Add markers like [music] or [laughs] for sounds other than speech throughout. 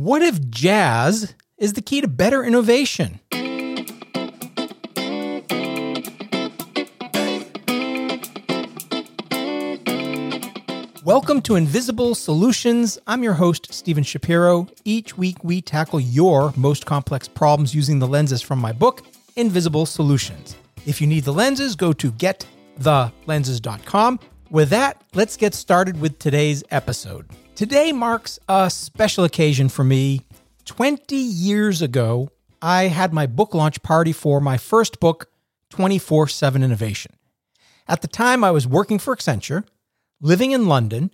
What if jazz is the key to better innovation? Welcome to Invisible Solutions. I'm your host, Stephen Shapiro. Each week, we tackle your most complex problems using the lenses from my book, Invisible Solutions. If you need the lenses, go to getthelenses.com. With that, let's get started with today's episode. Today marks a special occasion for me. 20 years ago, I had my book launch party for my first book, 24 7 Innovation. At the time, I was working for Accenture, living in London,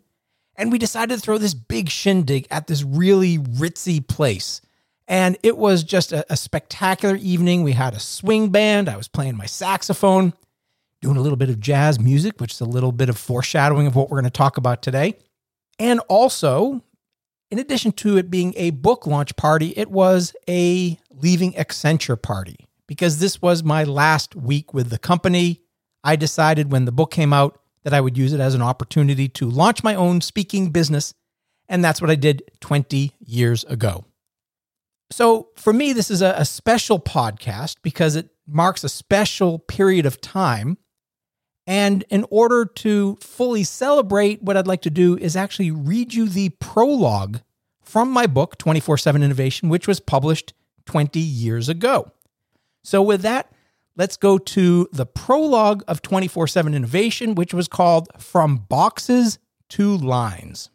and we decided to throw this big shindig at this really ritzy place. And it was just a, a, spectacular evening. We had a swing band. I was playing my saxophone, doing a little bit of jazz music, which is a little bit of foreshadowing of what we're going to talk about today. And also, in addition to it being a book launch party, it was a leaving Accenture party because this was my last week with the company. I decided when the book came out that I would use it as an opportunity to launch my own speaking business. And that's what I did 20 years ago. So for me, this is a, special podcast because it marks a special period of time and in order to fully celebrate, what I'd like to do is actually read you the prologue from my book, 24 7 Innovation, which was published 20 years ago. So, with that, let's go to the prologue of 24 7 Innovation, which was called From Boxes to Lines.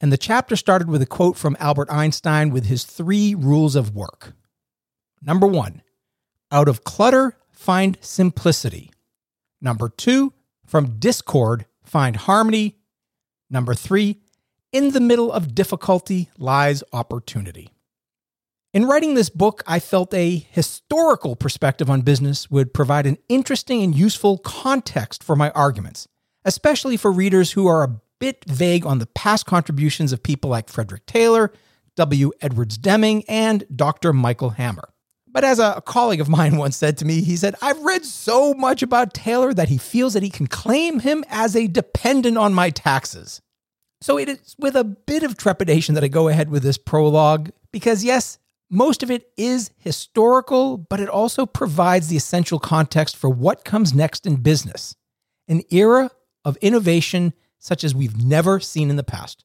And the chapter started with a quote from Albert Einstein with his three rules of work. Number one, out of clutter, find simplicity. Number two, from discord, find harmony. Number three, in the middle of difficulty lies opportunity. In writing this book, I felt a historical perspective on business would provide an interesting and useful context for my arguments, especially for readers who are a bit vague on the past contributions of people like Frederick Taylor, W. Edwards Deming, and Dr. Michael Hammer. But as a colleague of mine [laughs] once said to me, he said, I've read so much about Taylor that he feels that he can claim him as a dependent on my taxes. So it is with a bit of trepidation that I go ahead with this prologue, because yes, most of it is historical, but it also provides the essential context for what comes next in business an era of innovation such as we've never seen in the past.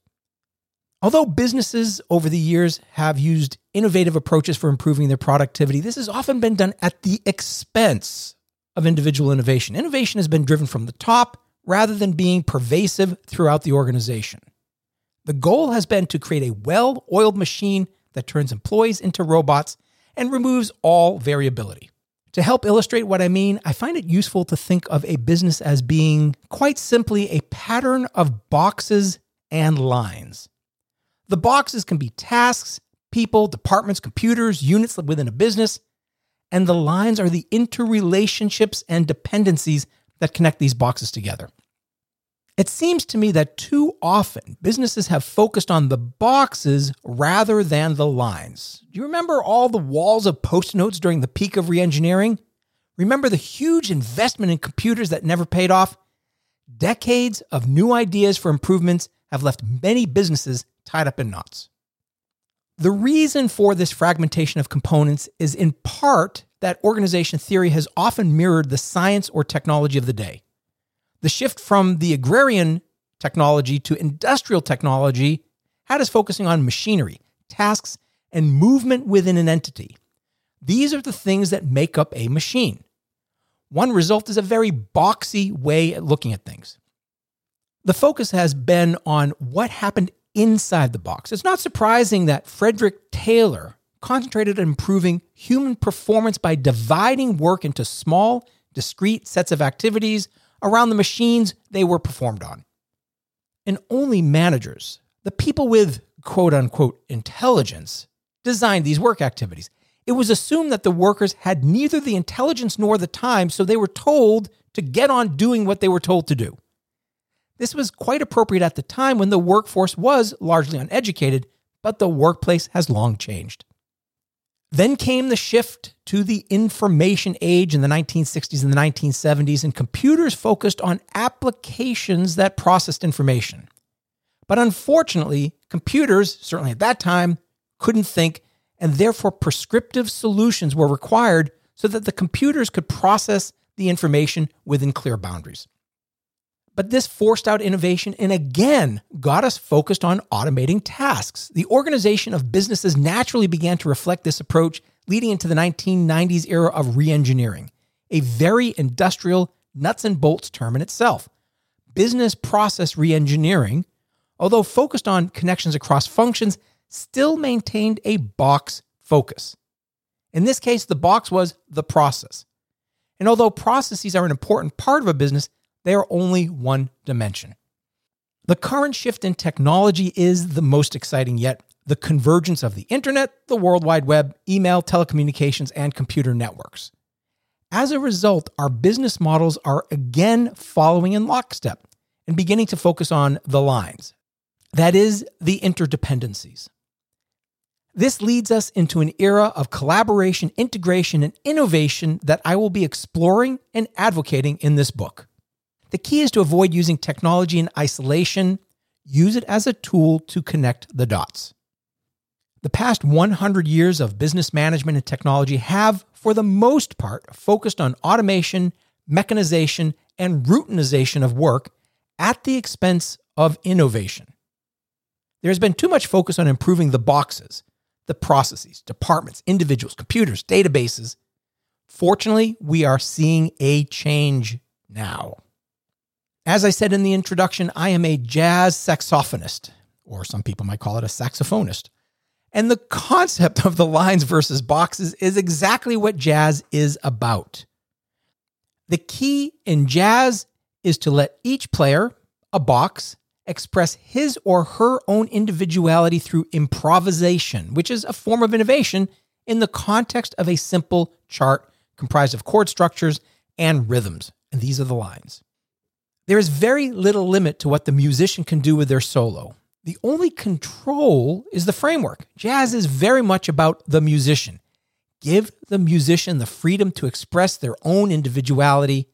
Although businesses over the years have used innovative approaches for improving their productivity, this has often been done at the expense of individual innovation. Innovation has been driven from the top rather than being pervasive throughout the organization. The goal has been to create a well oiled machine that turns employees into robots and removes all variability. To help illustrate what I mean, I find it useful to think of a business as being quite simply a pattern of boxes and lines. The boxes can be tasks, people, departments, computers, units within a business, and the lines are the interrelationships and dependencies that connect these boxes together. It seems to me that too often businesses have focused on the boxes rather than the lines. Do you remember all the walls of post notes during the peak of reengineering? Remember the huge investment in computers that never paid off? Decades of new ideas for improvements have left many businesses tied up in knots. The reason for this fragmentation of components is in part that organization theory has often mirrored the science or technology of the day. The shift from the agrarian technology to industrial technology had us focusing on machinery, tasks, and movement within an entity. These are the things that make up a machine. One result is a very boxy way at looking at things. The focus has been on what happened inside the box. It's not surprising that Frederick Taylor concentrated on improving human performance by dividing work into small, discrete sets of activities around the machines they were performed on. And only managers, the people with quote unquote intelligence, designed these work activities. It was assumed that the workers had neither the intelligence nor the time, so they were told to get on doing what they were told to do. This was quite appropriate at the time when the workforce was largely uneducated, but the workplace has long changed. Then came the shift to the information age in the 1960s and the 1970s, and computers focused on applications that processed information. But unfortunately, computers, certainly at that time, couldn't think, and therefore prescriptive solutions were required so that the computers could process the information within clear boundaries. But this forced out innovation and again got us focused on automating tasks. The organization of businesses naturally began to reflect this approach, leading into the 1990s era of reengineering, a very industrial nuts and bolts term in itself. Business process reengineering, although focused on connections across functions, still maintained a box focus. In this case, the box was the process. And although processes are an important part of a business, they are only one dimension. The current shift in technology is the most exciting yet the convergence of the internet, the World Wide Web, email, telecommunications, and computer networks. As a result, our business models are again following in lockstep and beginning to focus on the lines. That is, the interdependencies. This leads us into an era of collaboration, integration, and innovation that I will be exploring and advocating in this book. The key is to avoid using technology in isolation, use it as a tool to connect the dots. The past 100 years of business management and technology have, for the most part, focused on automation, mechanization, and routinization of work at the expense of innovation. There's been too much focus on improving the boxes, the processes, departments, individuals, computers, databases. Fortunately, we are seeing a change now. As I said in the introduction, I am a jazz saxophonist, or some people might call it a saxophonist. And the concept of the lines versus boxes is exactly what jazz is about. The key in jazz is to let each player, a box, express his or her own individuality through improvisation, which is a form of innovation in the context of a simple chart comprised of chord structures and rhythms. And these are the lines. There is very little limit to what the musician can do with their solo. The only control is the framework. Jazz is very much about the musician. Give the musician the freedom to express their own individuality.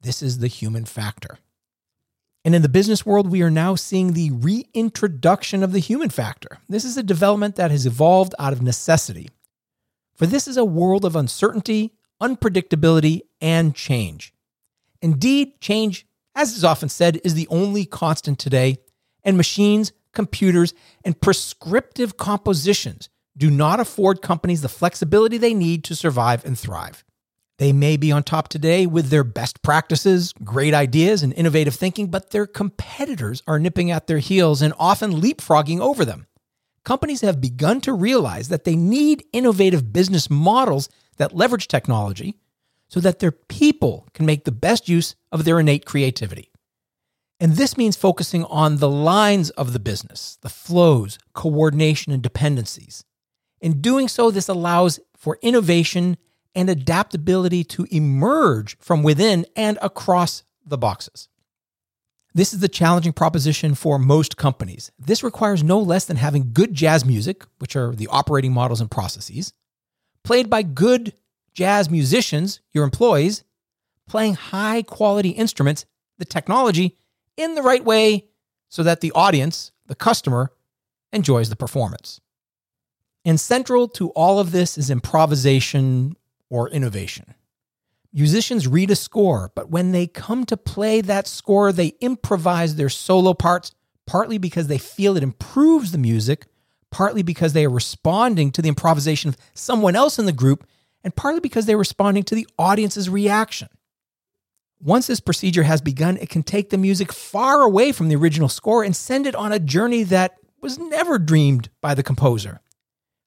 This is the human factor. And in the business world, we are now seeing the reintroduction of the human factor. This is a development that has evolved out of necessity. For this is a world of uncertainty, unpredictability, and change. Indeed, change as is often said, is the only constant today, and machines, computers, and prescriptive compositions do not afford companies the flexibility they need to survive and thrive. They may be on top today with their best practices, great ideas, and innovative thinking, but their competitors are nipping at their heels and often leapfrogging over them. Companies have begun to realize that they need innovative business models that leverage technology so that their people can make the best use of their innate creativity. And this means focusing on the lines of the business, the flows, coordination, and dependencies. In doing so, this allows for innovation and adaptability to emerge from within and across the boxes. This is the challenging proposition for most companies. This requires no less than having good jazz music, which are the operating models and processes, played by good jazz musicians, your employees, playing high quality instruments, the technology, in the right way so that the audience, the customer, enjoys the performance. And central to all of this is improvisation or innovation. Musicians read a score, but when they come to play that score, they improvise their solo parts, partly because they feel it improves the music, partly because they are responding to the improvisation of someone else in the group and partly because they're responding to the audience's reaction. Once this procedure has begun, it can take the music far away from the original score and send it on a journey that was never dreamed by the composer.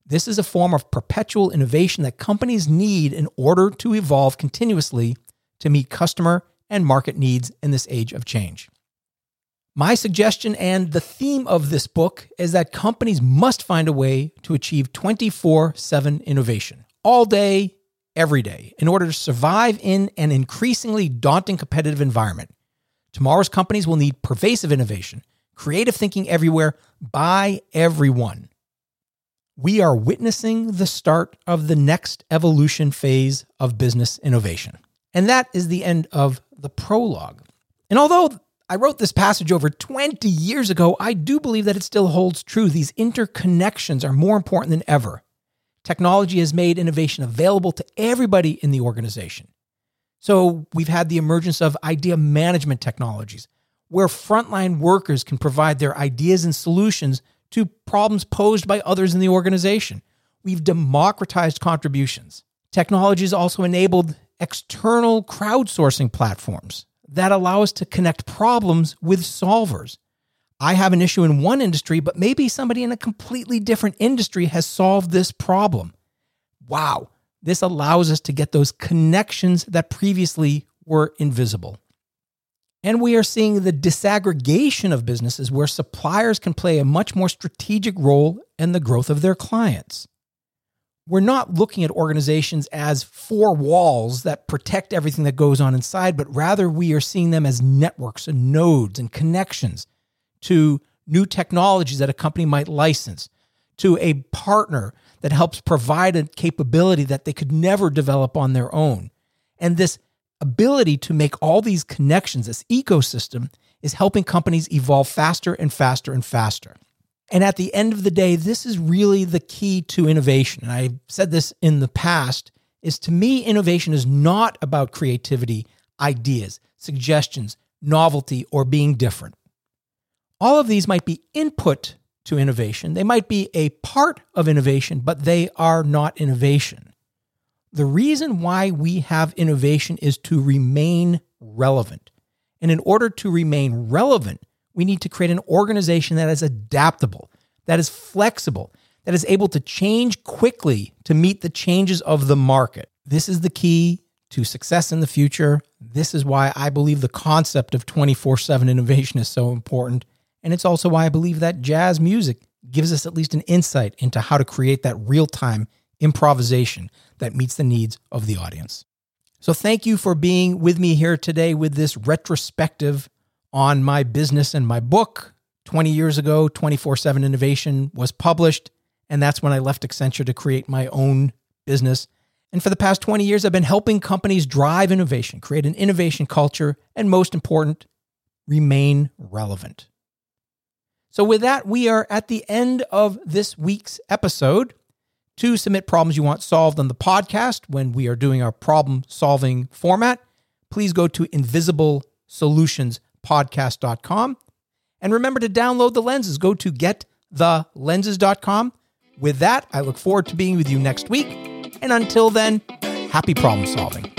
This is a form of perpetual innovation that companies need in order to evolve continuously to meet customer and market needs in this age of change. My suggestion and the theme of this book is that companies must find a way to achieve 24 7 innovation all day, every day, in order to survive in an increasingly daunting competitive environment. Tomorrow's companies will need pervasive innovation, creative thinking everywhere by everyone. We are witnessing the start of the next evolution phase of business innovation. And that is the end of the prologue. And although I wrote this passage over 20 years ago. I do believe that it still holds true. These interconnections are more important than ever. Technology has made innovation available to everybody in the organization. So we've had the emergence of idea management technologies, where frontline workers can provide their ideas and solutions to problems posed by others in the organization. We've democratized contributions. Technology has also enabled external crowdsourcing platforms that allow us to connect problems with solvers. I have an issue in one industry, but maybe somebody in a completely different industry has solved this problem. Wow, this allows us to get those connections that previously were invisible. And we are seeing the disaggregation of businesses where suppliers can play a much more strategic role in the growth of their clients. We're not looking at organizations as four walls that protect everything that goes on inside, but rather we are seeing them as networks and nodes and connections to new technologies that a company might license, to a partner that helps provide a capability that they could never develop on their own. And this ability to make all these connections, this ecosystem, is helping companies evolve faster and faster and faster. And at the end of the day, this is really the key to innovation. And I've said this in the past is to me innovation is not about creativity, ideas, suggestions, novelty or being different. All of these might be input to innovation. They might be a part of innovation, but they are not innovation. The reason why we have innovation is to remain relevant. And in order to remain relevant, we need to create an organization that is adaptable, that is flexible, that is able to change quickly to meet the changes of the market. This is the key to success in the future. This is why I believe the concept of 24 7 innovation is so important. And it's also why I believe that jazz music gives us at least an insight into how to create that real time improvisation that meets the needs of the audience. So, thank you for being with me here today with this retrospective on my business and my book. 20 years ago, 24 7 Innovation was published. And that's when I left Accenture to create my own business. And for the past 20 years, I've been helping companies drive innovation, create an innovation culture, and most important, remain relevant. So, with that, we are at the end of this week's episode. To submit problems you want solved on the podcast when we are doing our problem solving format, please go to invisiblesolutionspodcast.com. And remember to download the lenses. Go to getthelenses.com. With that, I look forward to being with you next week. And until then, happy problem solving.